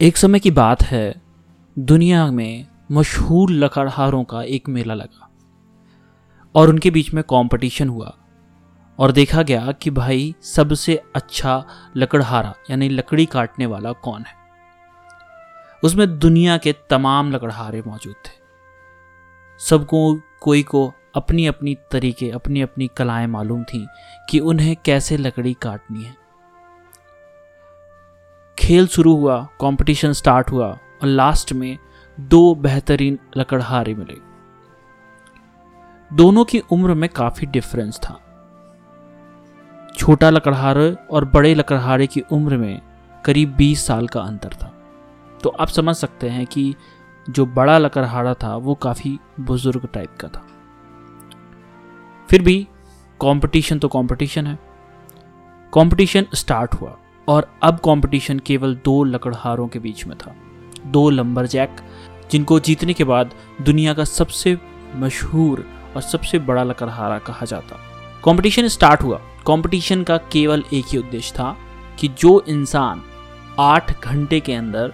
एक समय की बात है, दुनिया में मशहूर लकड़हारों का एक मेला लगा और उनके बीच में कंपटीशन हुआ और देखा गया कि भाई सबसे अच्छा लकड़हारा, यानी लकड़ी काटने वाला कौन है? उसमें दुनिया के तमाम लकड़हारे मौजूद थे। सबको, कोई को अपनी अपनी तरीके अपनी अपनी कलाएँ मालूम थी कि उन्हें कैसे लकड़ी काटनी है। खेल शुरू हुआ कंपटीशन स्टार्ट हुआ और लास्ट में दो बेहतरीन लकड़हारे मिले। दोनों की उम्र में काफ़ी डिफरेंस था। छोटा लकड़हारे और बड़े लकड़हारे की उम्र में करीब 20 साल का अंतर था। तो आप समझ सकते हैं कि जो बड़ा लकड़हारा था, वो काफ़ी बुज़ुर्ग टाइप का था। फिर भी कंपटीशन तो कंपटीशन है। कंपटीशन स्टार्ट हुआ। और अब कंपटीशन केवल दो लकड़हारों के बीच में था। दो लंबर जैक जिनको जीतने के बाद दुनिया का सबसे मशहूर और सबसे बड़ा लकड़हारा कहा जाता। कंपटीशन स्टार्ट हुआ। कंपटीशन का केवल एक ही उद्देश्य था कि जो इंसान आठ घंटे के अंदर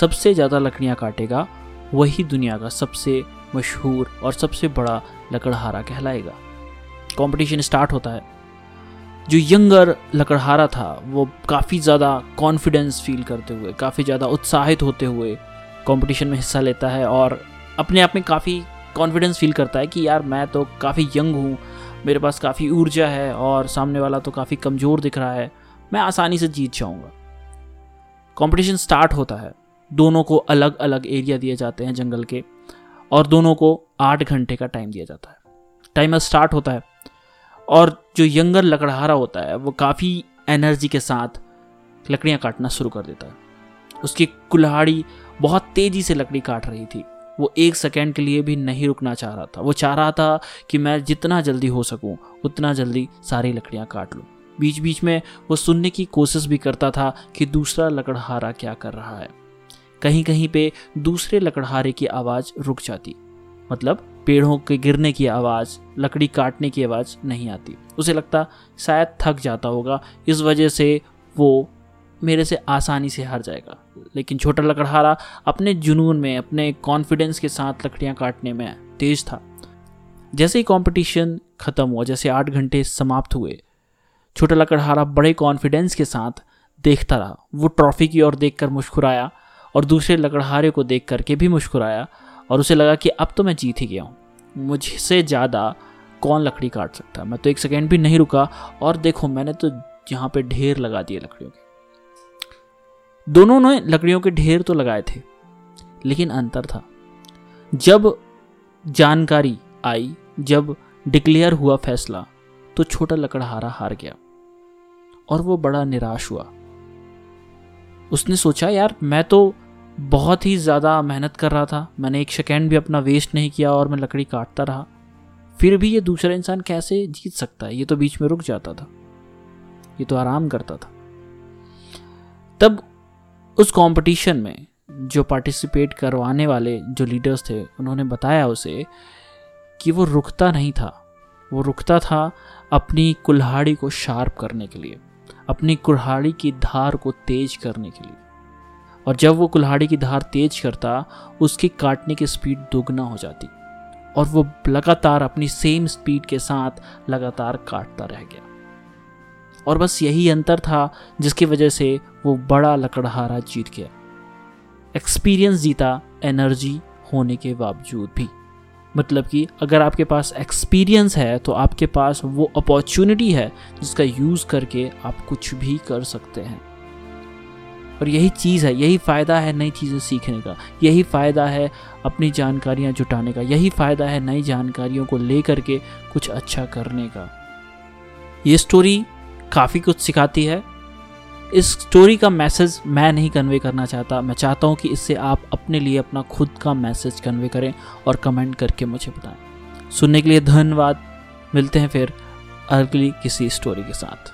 सबसे ज़्यादा लकड़ियाँ काटेगा, वही दुनिया का सबसे मशहूर और सबसे बड़ा लकड़हारा कहलाएगा। कंपटीशन स्टार्ट होता है। जो यंगर लकड़हारा था, वो काफ़ी ज़्यादा कॉन्फिडेंस फील करते हुए, काफ़ी ज़्यादा उत्साहित होते हुए कंपटीशन में हिस्सा लेता है और अपने आप में काफ़ी कॉन्फिडेंस फील करता है कि यार मैं तो काफ़ी यंग हूँ, मेरे पास काफ़ी ऊर्जा है और सामने वाला तो काफ़ी कमज़ोर दिख रहा है, मैं आसानी से जीत जाऊँगा। कंपटीशन स्टार्ट होता है। दोनों को अलग अलग एरिया दिए जाते हैं जंगल के और दोनों को आठ घंटे का टाइम दिया जाता है। टाइमर स्टार्ट होता है। और जो यंगर लकड़हारा होता है, वो काफ़ी एनर्जी के साथ लकड़ियाँ काटना शुरू कर देता है। उसकी कुल्हाड़ी बहुत तेज़ी से लकड़ी काट रही थी। वो एक सेकेंड के लिए भी नहीं रुकना चाह रहा था। वो चाह रहा था कि मैं जितना जल्दी हो सकूँ, उतना जल्दी सारी लकड़ियाँ काट लूँ। बीच बीच में वो सुनने की कोशिश भी करता था कि दूसरा लकड़हारा क्या कर रहा है। कहीं कहीं पे दूसरे लकड़हारे की आवाज़ रुक जाती। मतलब पेड़ों के गिरने की आवाज़, लकड़ी काटने की आवाज़ नहीं आती। उसे लगता शायद थक जाता होगा। इस वजह से वो मेरे से आसानी से हार जाएगा। लेकिन छोटा लकड़हारा अपने जुनून में, अपने कॉन्फिडेंस के साथ लकड़ियाँ काटने में तेज था। जैसे ही कंपटीशन ख़त्म हुआ, जैसे आठ घंटे समाप्त हुए, छोटा लकड़हारा बड़े कॉन्फिडेंस के साथ देखता रहा। वो ट्रॉफी की ओर देखकर मुस्कुराया और दूसरे लकड़हारे को देख करके भी मुस्कुराया। और उसे लगा कि अब तो मैं जीत ही गया हूँ। मुझसे ज़्यादा कौन लकड़ी काट सकता मैं तो एक सेकेंड भी नहीं रुका और देखो, मैंने तो यहाँ पे ढेर लगा दिए लकड़ियों के। दोनों ने लकड़ियों के ढेर तो लगाए थे, लेकिन अंतर था। जब जानकारी आई, जब डिक्लेयर हुआ फैसला तो छोटा लकड़हारा हार गया और वो बड़ा निराश हुआ। उसने सोचा, यार, मैं तो बहुत ही ज़्यादा मेहनत कर रहा था। मैंने एक सेकेंड भी अपना वेस्ट नहीं किया और मैं लकड़ी काटता रहा। फिर भी ये दूसरा इंसान कैसे जीत सकता है? ये तो बीच में रुक जाता था। ये तो आराम करता था। तब उस कंपटीशन में जो पार्टिसिपेट करवाने वाले जो लीडर्स थे, उन्होंने बताया उसे कि वो रुकता नहीं था। वो रुकता था अपनी कुल्हाड़ी को शार्प करने के लिए, अपनी कुल्हाड़ी की धार को तेज करने के लिए। और जब वो कुल्हाड़ी की धार तेज करता, उसकी काटने की स्पीड दोगुना हो जाती और वो लगातार अपनी सेम स्पीड के साथ लगातार काटता रह गया। और बस यही अंतर था जिसकी वजह से वो बड़ा लकड़हारा जीत गया। एक्सपीरियंस जीता एनर्जी होने के बावजूद भी। मतलब कि अगर आपके पास एक्सपीरियंस है तो आपके पास वो अपॉर्चुनिटी है जिसका यूज़ करके आप कुछ भी कर सकते हैं। और यही चीज़ है, यही फ़ायदा है नई चीज़ें सीखने का, यही फ़ायदा है अपनी जानकारियाँ जुटाने का, यही फ़ायदा है नई जानकारियों को ले करके कुछ अच्छा करने का। ये स्टोरी काफ़ी कुछ सिखाती है। इस स्टोरी का मैसेज मैं नहीं कन्वे करना चाहता, मैं चाहता हूँ कि इससे आप अपने लिए अपना खुद का मैसेज कन्वे करें और कमेंट करके मुझे बताएँ। सुनने के लिए धन्यवाद, मिलते हैं फिर अगली किसी स्टोरी के साथ।